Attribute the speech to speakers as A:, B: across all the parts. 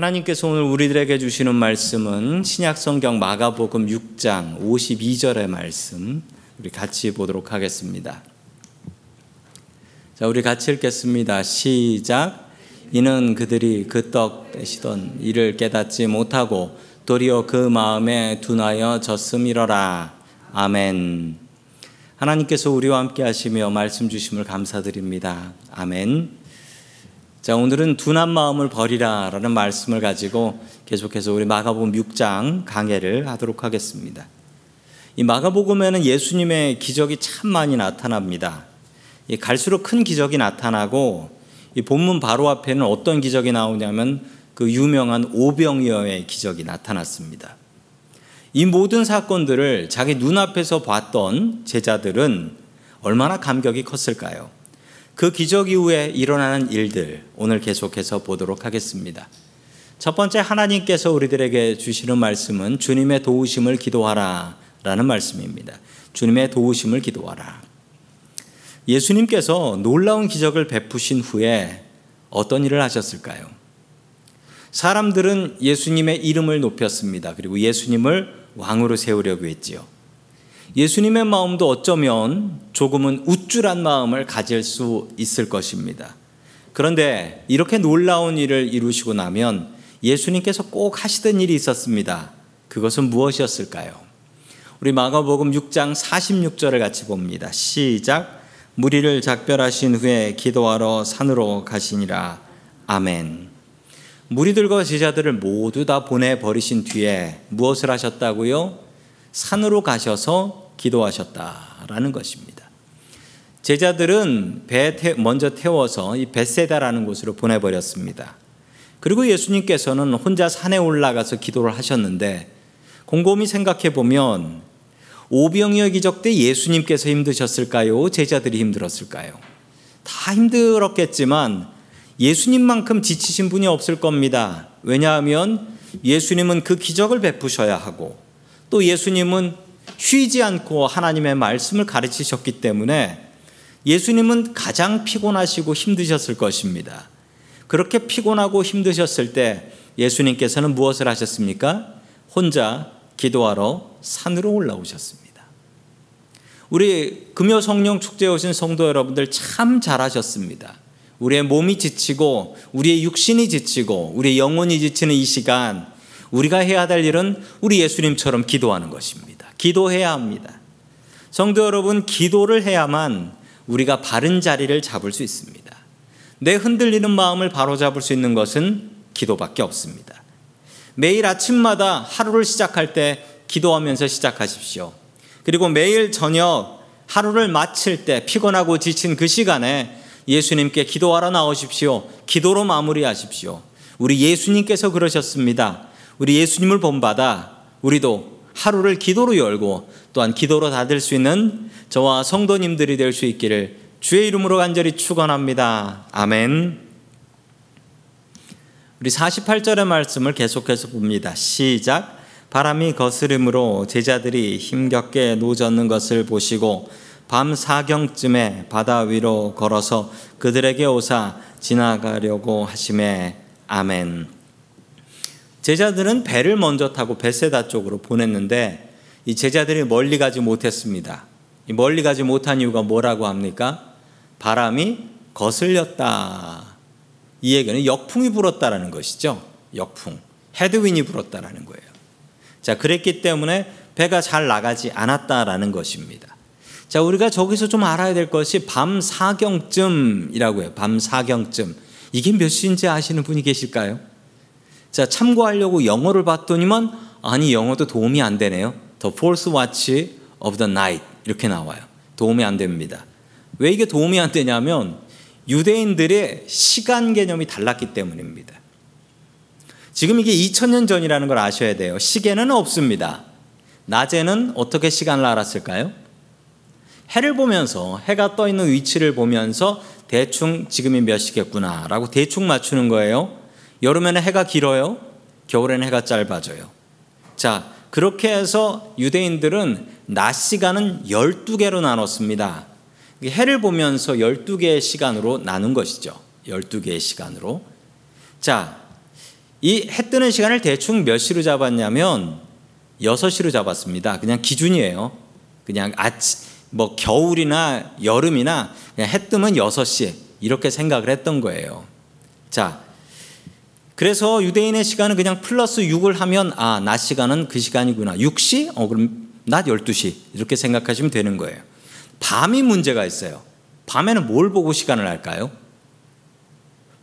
A: 하나님께서 오늘 우리들에게 주시는 말씀은 신약성경 마가복음 6장 52절의 말씀 우리 같이 보도록 하겠습니다. 자, 우리 같이 읽겠습니다. 시작. 이는 그들이 그떡 떼시던 이를 깨닫지 못하고 도리어 그 마음에 둔하여 졌음이러라. 아멘. 하나님께서 우리와 함께 하시며 말씀 주심을 감사드립니다. 아멘. 자, 오늘은 둔한 마음을 버리라 라는 말씀을 가지고 계속해서 우리 마가복음 6장 강해를 하도록 하겠습니다. 이 마가복음에는 예수님의 기적이 참 많이 나타납니다. 갈수록 큰 기적이 나타나고 이 본문 바로 앞에는 어떤 기적이 나오냐면 그 유명한 오병이어의 기적이 나타났습니다. 이 모든 사건들을 자기 눈앞에서 봤던 제자들은 얼마나 감격이 컸을까요? 그 기적 이후에 일어나는 일들 오늘 계속해서 보도록 하겠습니다. 첫 번째 하나님께서 우리들에게 주시는 말씀은 주님의 도우심을 기도하라 라는 말씀입니다. 주님의 도우심을 기도하라. 예수님께서 놀라운 기적을 베푸신 후에 어떤 일을 하셨을까요? 사람들은 예수님의 이름을 높였습니다. 그리고 예수님을 왕으로 세우려고 했지요. 예수님의 마음도 어쩌면 조금은 우쭐한 마음을 가질 수 있을 것입니다. 그런데 이렇게 놀라운 일을 이루시고 나면 예수님께서 꼭 하시던 일이 있었습니다. 그것은 무엇이었을까요? 우리 마가복음 6장 46절을 같이 봅니다. 시작. 무리를 작별하신 후에 기도하러 산으로 가시니라. 아멘. 무리들과 제자들을 모두 다 보내버리신 뒤에 무엇을 하셨다고요? 산으로 가셔서 기도하셨다라는 것입니다. 제자들은 배 먼저 태워서 이 베세다라는 곳으로 보내버렸습니다. 그리고 예수님께서는 혼자 산에 올라가서 기도를 하셨는데 곰곰이 생각해 보면 오병이어 기적 때 예수님께서 힘드셨을까요? 제자들이 힘들었을까요? 다 힘들었겠지만 예수님만큼 지치신 분이 없을 겁니다. 왜냐하면 예수님은 그 기적을 베푸셔야 하고 또 예수님은 쉬지 않고 하나님의 말씀을 가르치셨기 때문에 예수님은 가장 피곤하시고 힘드셨을 것입니다. 그렇게 피곤하고 힘드셨을 때 예수님께서는 무엇을 하셨습니까? 혼자 기도하러 산으로 올라오셨습니다. 우리 금요 성령 축제에 오신 성도 여러분들 참 잘하셨습니다. 우리의 몸이 지치고 우리의 육신이 지치고 우리의 영혼이 지치는 이 시간 우리가 해야 될 일은 우리 예수님처럼 기도하는 것입니다. 기도해야 합니다. 성도 여러분, 기도를 해야만 우리가 바른 자리를 잡을 수 있습니다. 내 흔들리는 마음을 바로잡을 수 있는 것은 기도밖에 없습니다. 매일 아침마다 하루를 시작할 때 기도하면서 시작하십시오. 그리고 매일 저녁 하루를 마칠 때 피곤하고 지친 그 시간에 예수님께 기도하러 나오십시오. 기도로 마무리하십시오. 우리 예수님께서 그러셨습니다. 우리 예수님을 본받아 우리도 하루를 기도로 열고 또한 기도로 닫을 수 있는 저와 성도님들이 될 수 있기를 주의 이름으로 간절히 축원합니다. 아멘. 우리 48절의 말씀을 계속해서 봅니다. 시작. 바람이 거스름으로 제자들이 힘겹게 노젓는 것을 보시고 밤 사경쯤에 바다 위로 걸어서 그들에게 오사 지나가려고 하심에 아멘. 제자들은 배를 먼저 타고 베세다 쪽으로 보냈는데 이 제자들이 멀리 가지 못했습니다. 멀리 가지 못한 이유가 뭐라고 합니까? 바람이 거슬렸다. 이 얘기는 역풍이 불었다라는 것이죠. 역풍. 헤드윈이 불었다라는 거예요. 자, 그랬기 때문에 배가 잘 나가지 않았다라는 것입니다. 자, 우리가 저기서 좀 알아야 될 것이 밤 사경쯤이라고 해요. 밤 사경쯤. 이게 몇 시인지 아시는 분이 계실까요? 자, 참고하려고 영어를 봤더니만 아니 영어도 도움이 안 되네요. The Fourth Watch of the Night 이렇게 나와요. 도움이 안 됩니다. 왜 이게 도움이 안 되냐면 유대인들의 시간 개념이 달랐기 때문입니다. 지금 이게 2000년 전이라는 걸 아셔야 돼요. 시계는 없습니다. 낮에는 어떻게 시간을 알았을까요? 해를 보면서 해가 떠 있는 위치를 보면서 대충 지금이 몇 시겠구나라고 대충 맞추는 거예요. 여름에는 해가 길어요. 겨울에는 해가 짧아져요. 자, 그렇게 해서 유대인들은 낮 시간은 12개로 나눴습니다. 해를 보면서 12개의 시간으로 나눈 것이죠. 12개의 시간으로. 자, 이 해 뜨는 시간을 대충 몇 시로 잡았냐면 6시로 잡았습니다. 그냥 기준이에요. 그냥 아침, 뭐 겨울이나 여름이나 그냥 해 뜨면 6시 이렇게 생각을 했던 거예요. 자, 그래서 유대인의 시간은 그냥 플러스 6을 하면 아, 낮 시간은 그 시간이구나. 6시? 어, 그럼 낮 12시. 이렇게 생각하시면 되는 거예요. 밤이 문제가 있어요. 밤에는 뭘 보고 시간을 할까요?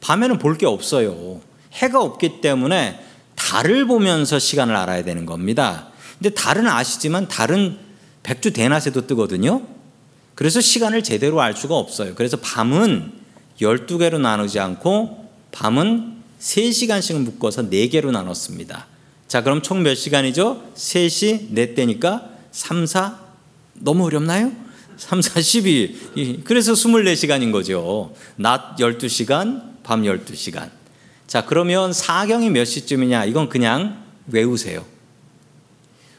A: 밤에는 볼 게 없어요. 해가 없기 때문에 달을 보면서 시간을 알아야 되는 겁니다. 근데 달은 아시지만 달은 백주 대낮에도 뜨거든요. 그래서 시간을 제대로 알 수가 없어요. 그래서 밤은 12개로 나누지 않고 밤은 3시간씩 묶어서 4개로 나눴습니다. 자, 그럼 총 몇 시간이죠? 3시, 4대니까 3, 4 너무 어렵나요? 3, 4, 12. 그래서 24시간인 거죠. 낮 12시간, 밤 12시간. 자, 그러면 사경이 몇 시쯤이냐? 이건 그냥 외우세요.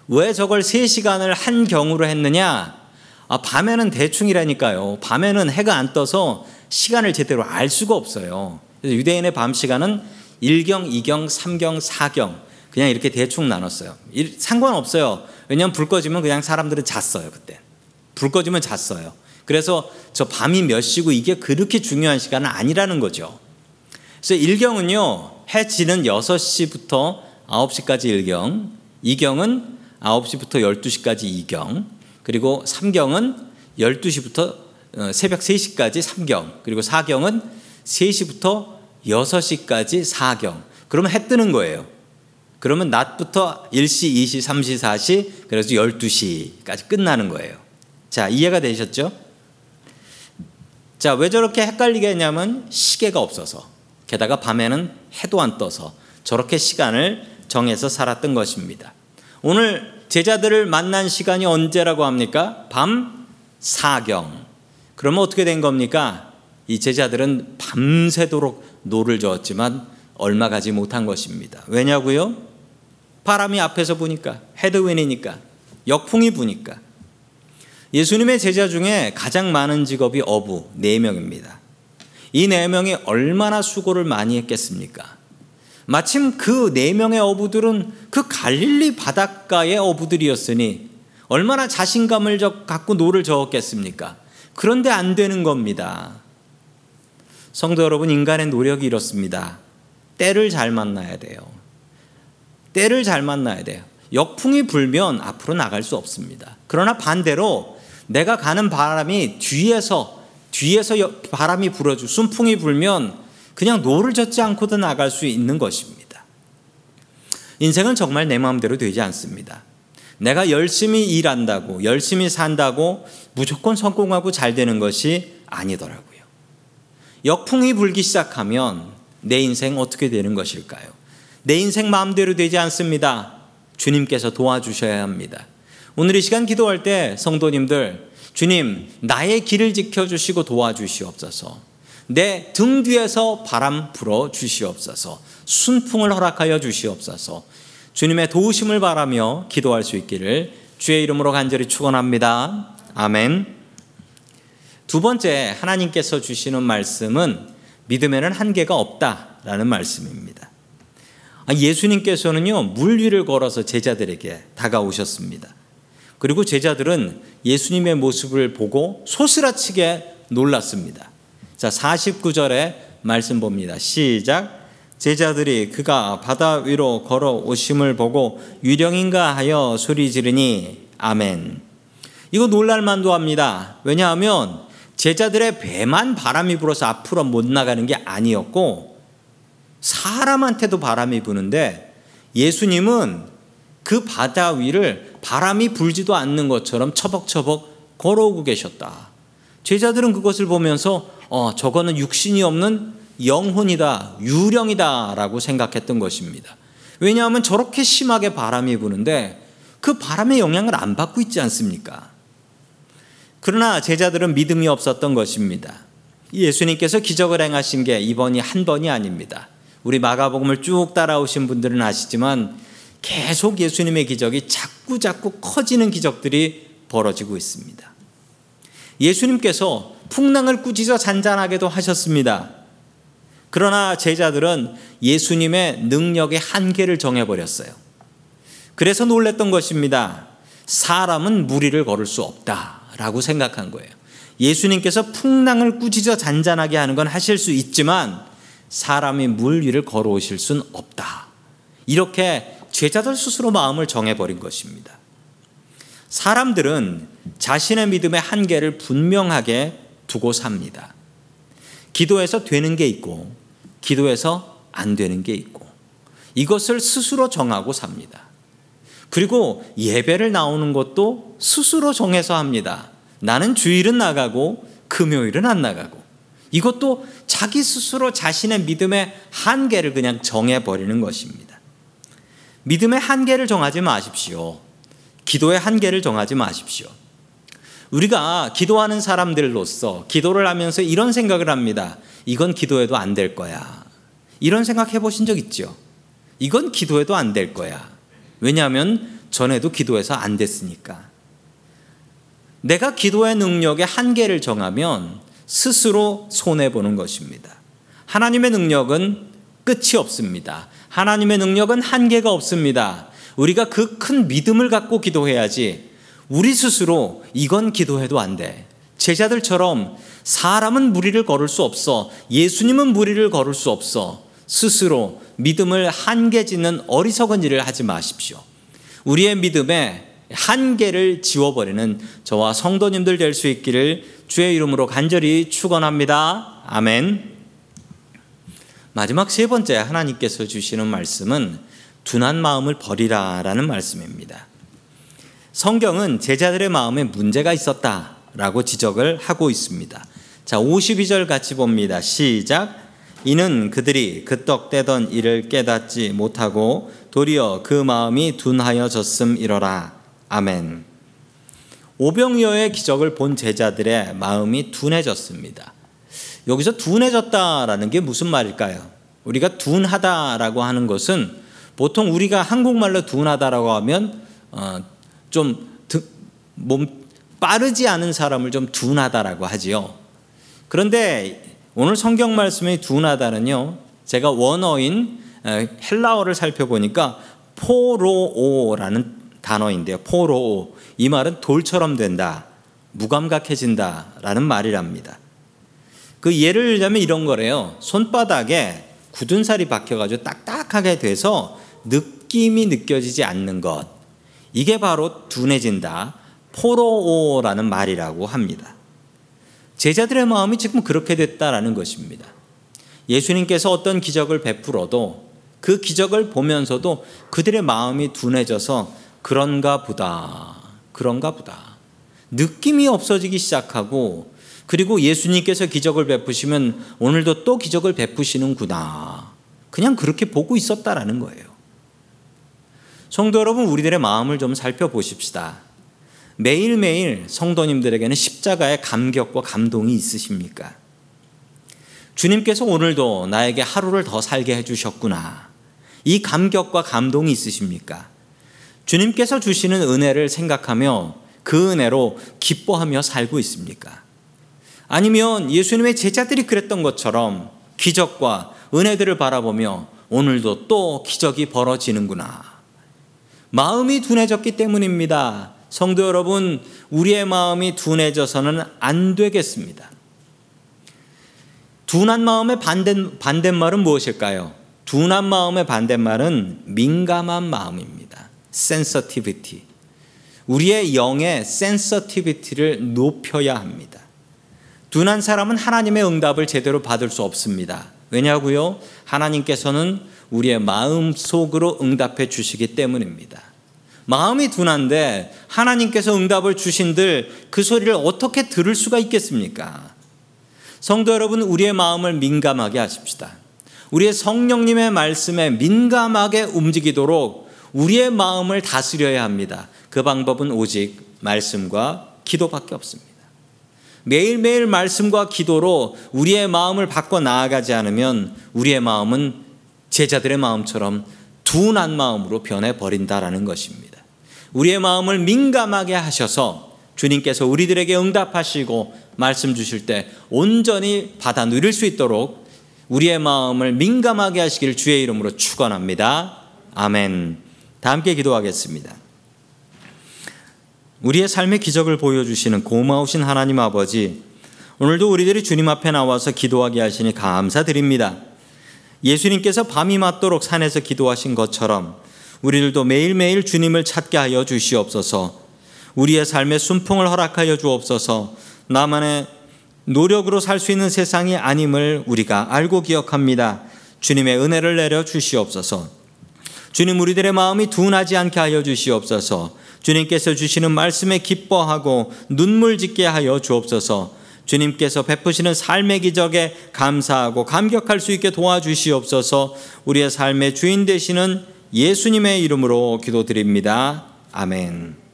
A: 왜 저걸 3시간을 한 경우로 했느냐? 아, 밤에는 대충이라니까요. 밤에는 해가 안 떠서 시간을 제대로 알 수가 없어요. 유대인의 밤 시간은 1경, 2경, 3경, 4경 그냥 이렇게 대충 나눴어요. 상관없어요. 왜냐하면 불 꺼지면 그냥 사람들은 잤어요, 그때. 불 꺼지면 잤어요. 그래서 저 밤이 몇 시고 이게 그렇게 중요한 시간은 아니라는 거죠. 그래서 1경은요, 해 지는 6시부터 9시까지 1경, 2경은 9시부터 12시까지 2경, 그리고 3경은 12시부터 어, 새벽 3시까지 3경, 그리고 4경은 3시부터 6시까지 4경. 그러면 해 뜨는 거예요. 그러면 낮부터 1시, 2시, 3시, 4시, 그래서 12시까지 끝나는 거예요. 자, 이해가 되셨죠? 자, 왜 저렇게 헷갈리게 했냐면 시계가 없어서. 게다가 밤에는 해도 안 떠서 저렇게 시간을 정해서 살았던 것입니다. 오늘 제자들을 만난 시간이 언제라고 합니까? 밤 사경. 그러면 어떻게 된 겁니까? 이 제자들은 밤새도록 노를 저었지만 얼마 가지 못한 것입니다. 왜냐고요? 바람이 앞에서 부니까 headwind니까 역풍이 부니까 예수님의 제자 중에 가장 많은 직업이 어부 4명입니다. 이 4명이 얼마나 수고를 많이 했겠습니까? 마침 그 4명의 어부들은 그 갈릴리 바닷가의 어부들이었으니 얼마나 자신감을 갖고 노를 저었겠습니까? 그런데 안 되는 겁니다. 성도 여러분, 인간의 노력이 이렇습니다. 때를 잘 만나야 돼요. 때를 잘 만나야 돼요. 역풍이 불면 앞으로 나갈 수 없습니다. 그러나 반대로 내가 가는 바람이 뒤에서 뒤에서 바람이 불어주 순풍이 불면 그냥 노를 젓지 않고도 나갈 수 있는 것입니다. 인생은 정말 내 마음대로 되지 않습니다. 내가 열심히 일한다고 열심히 산다고 무조건 성공하고 잘 되는 것이 아니더라고요. 역풍이 불기 시작하면 내 인생 어떻게 되는 것일까요? 내 인생 마음대로 되지 않습니다. 주님께서 도와주셔야 합니다. 오늘 이 시간 기도할 때 성도님들, 주님, 나의 길을 지켜주시고 도와주시옵소서. 내 등 뒤에서 바람 불어 주시옵소서. 순풍을 허락하여 주시옵소서. 주님의 도우심을 바라며 기도할 수 있기를 주의 이름으로 간절히 축원합니다. 아멘. 두 번째 하나님께서 주시는 말씀은 믿음에는 한계가 없다라는 말씀입니다. 아, 예수님께서는요 물 위를 걸어서 제자들에게 다가오셨습니다. 그리고 제자들은 예수님의 모습을 보고 소스라치게 놀랐습니다. 자 49절에 말씀 봅니다. 시작. 제자들이 그가 바다 위로 걸어 오심을 보고 유령인가 하여 소리 지르니 아멘. 이거 놀랄만도 합니다. 왜냐하면 제자들의 배만 바람이 불어서 앞으로 못 나가는 게 아니었고 사람한테도 바람이 부는데 예수님은 그 바다 위를 바람이 불지도 않는 것처럼 처벅처벅 걸어오고 계셨다. 제자들은 그것을 보면서 어, 저거는 육신이 없는 영혼이다, 유령이다라고 생각했던 것입니다. 왜냐하면 저렇게 심하게 바람이 부는데 그 바람의 영향을 안 받고 있지 않습니까? 그러나 제자들은 믿음이 없었던 것입니다. 예수님께서 기적을 행하신 게 이번이 한 번이 아닙니다. 우리 마가복음을 쭉 따라오신 분들은 아시지만 계속 예수님의 기적이 자꾸 자꾸 커지는 기적들이 벌어지고 있습니다. 예수님께서 풍랑을 꾸짖어 잔잔하게도 하셨습니다. 그러나 제자들은 예수님의 능력의 한계를 정해버렸어요. 그래서 놀랬던 것입니다. 사람은 무리를 걸을 수 없다라고 생각한 거예요. 예수님께서 풍랑을 꾸짖어 잔잔하게 하는 건 하실 수 있지만 사람이 물 위를 걸어오실 수는 없다. 이렇게 제자들 스스로 마음을 정해버린 것입니다. 사람들은 자신의 믿음의 한계를 분명하게 두고 삽니다. 기도해서 되는 게 있고, 기도해서 안 되는 게 있고, 이것을 스스로 정하고 삽니다. 그리고 예배를 나오는 것도 스스로 정해서 합니다. 나는 주일은 나가고 금요일은 안 나가고. 이것도 자기 스스로 자신의 믿음의 한계를 그냥 정해버리는 것입니다. 믿음의 한계를 정하지 마십시오. 기도의 한계를 정하지 마십시오. 우리가 기도하는 사람들로서 기도를 하면서 이런 생각을 합니다. 이건 기도해도 안 될 거야. 이런 생각 해보신 적 있죠? 이건 기도해도 안 될 거야. 왜냐하면 전에도 기도해서 안 됐으니까. 내가 기도의 능력의 한계를 정하면 스스로 손해보는 것입니다. 하나님의 능력은 끝이 없습니다. 하나님의 능력은 한계가 없습니다. 우리가 그 큰 믿음을 갖고 기도해야지 우리 스스로 이건 기도해도 안 돼. 제자들처럼 사람은 무리를 걸을 수 없어. 예수님은 무리를 걸을 수 없어. 스스로 믿음을 한계 짓는 어리석은 일을 하지 마십시오. 우리의 믿음에 한계를 지워버리는 저와 성도님들 될 수 있기를 주의 이름으로 간절히 축원합니다. 아멘. 마지막 세 번째 하나님께서 주시는 말씀은 둔한 마음을 버리라라는 말씀입니다. 성경은 제자들의 마음에 문제가 있었다라고 지적을 하고 있습니다. 자, 52절 같이 봅니다. 시작. 이는 그들이 그 떡 떼던 일을 깨닫지 못하고 도리어 그 마음이 둔하여졌음 이러라. 아멘. 오병이어의 기적을 본 제자들의 마음이 둔해졌습니다. 여기서 둔해졌다라는 게 무슨 말일까요? 우리가 둔하다라고 하는 것은 보통 우리가 한국말로 둔하다라고 하면 어, 좀몸 빠르지 않은 사람을 좀 둔하다라고 하지요. 그런데 오늘 성경 말씀의 둔하다는요. 제가 원어인 헬라어를 살펴보니까 포로오라는 단어인데요. 포로 이 말은 돌처럼 된다, 무감각해진다라는 말이랍니다. 그 예를 들자면 이런 거래요. 손바닥에 굳은 살이 박혀가지고 딱딱하게 돼서 느낌이 느껴지지 않는 것. 이게 바로 둔해진다. 포로오라는 말이라고 합니다. 제자들의 마음이 지금 그렇게 됐다라는 것입니다. 예수님께서 어떤 기적을 베풀어도 그 기적을 보면서도 그들의 마음이 둔해져서 그런가 보다. 그런가 보다. 느낌이 없어지기 시작하고 그리고 예수님께서 기적을 베푸시면 오늘도 또 기적을 베푸시는구나. 그냥 그렇게 보고 있었다라는 거예요. 성도 여러분, 우리들의 마음을 좀 살펴보십시다. 매일매일 성도님들에게는 십자가의 감격과 감동이 있으십니까? 주님께서 오늘도 나에게 하루를 더 살게 해주셨구나. 이 감격과 감동이 있으십니까? 주님께서 주시는 은혜를 생각하며 그 은혜로 기뻐하며 살고 있습니까? 아니면 예수님의 제자들이 그랬던 것처럼 기적과 은혜들을 바라보며 오늘도 또 기적이 벌어지는구나. 마음이 둔해졌기 때문입니다. 성도 여러분, 우리의 마음이 둔해져서는 안 되겠습니다. 둔한 마음의 반대, 반대말은 무엇일까요? 둔한 마음의 반대말은 민감한 마음입니다. sensitivity. 우리의 영의 sensitivity를 높여야 합니다. 둔한 사람은 하나님의 응답을 제대로 받을 수 없습니다. 왜냐고요? 하나님께서는 우리의 마음 속으로 응답해 주시기 때문입니다. 마음이 둔한데 하나님께서 응답을 주신들 그 소리를 어떻게 들을 수가 있겠습니까? 성도 여러분, 우리의 마음을 민감하게 하십시다. 우리의 성령님의 말씀에 민감하게 움직이도록 우리의 마음을 다스려야 합니다. 그 방법은 오직 말씀과 기도밖에 없습니다. 매일매일 말씀과 기도로 우리의 마음을 바꿔 나아가지 않으면 우리의 마음은 제자들의 마음처럼 둔한 마음으로 변해 버린다라는 것입니다. 우리의 마음을 민감하게 하셔서 주님께서 우리들에게 응답하시고 말씀 주실 때 온전히 받아 누릴 수 있도록 우리의 마음을 민감하게 하시길 주의 이름으로 축원합니다. 아멘. 다 함께 기도하겠습니다. 우리의 삶의 기적을 보여주시는 고마우신 하나님 아버지, 오늘도 우리들이 주님 앞에 나와서 기도하게 하시니 감사드립니다. 예수님께서 밤이 맞도록 산에서 기도하신 것처럼 우리들도 매일매일 주님을 찾게 하여 주시옵소서. 우리의 삶의 순풍을 허락하여 주옵소서. 나만의 노력으로 살 수 있는 세상이 아님을 우리가 알고 기억합니다. 주님의 은혜를 내려 주시옵소서. 주님 우리들의 마음이 둔하지 않게 하여 주시옵소서. 주님께서 주시는 말씀에 기뻐하고 눈물 짓게 하여 주옵소서. 주님께서 베푸시는 삶의 기적에 감사하고 감격할 수 있게 도와주시옵소서. 우리의 삶의 주인 되시는 예수님의 이름으로 기도드립니다. 아멘.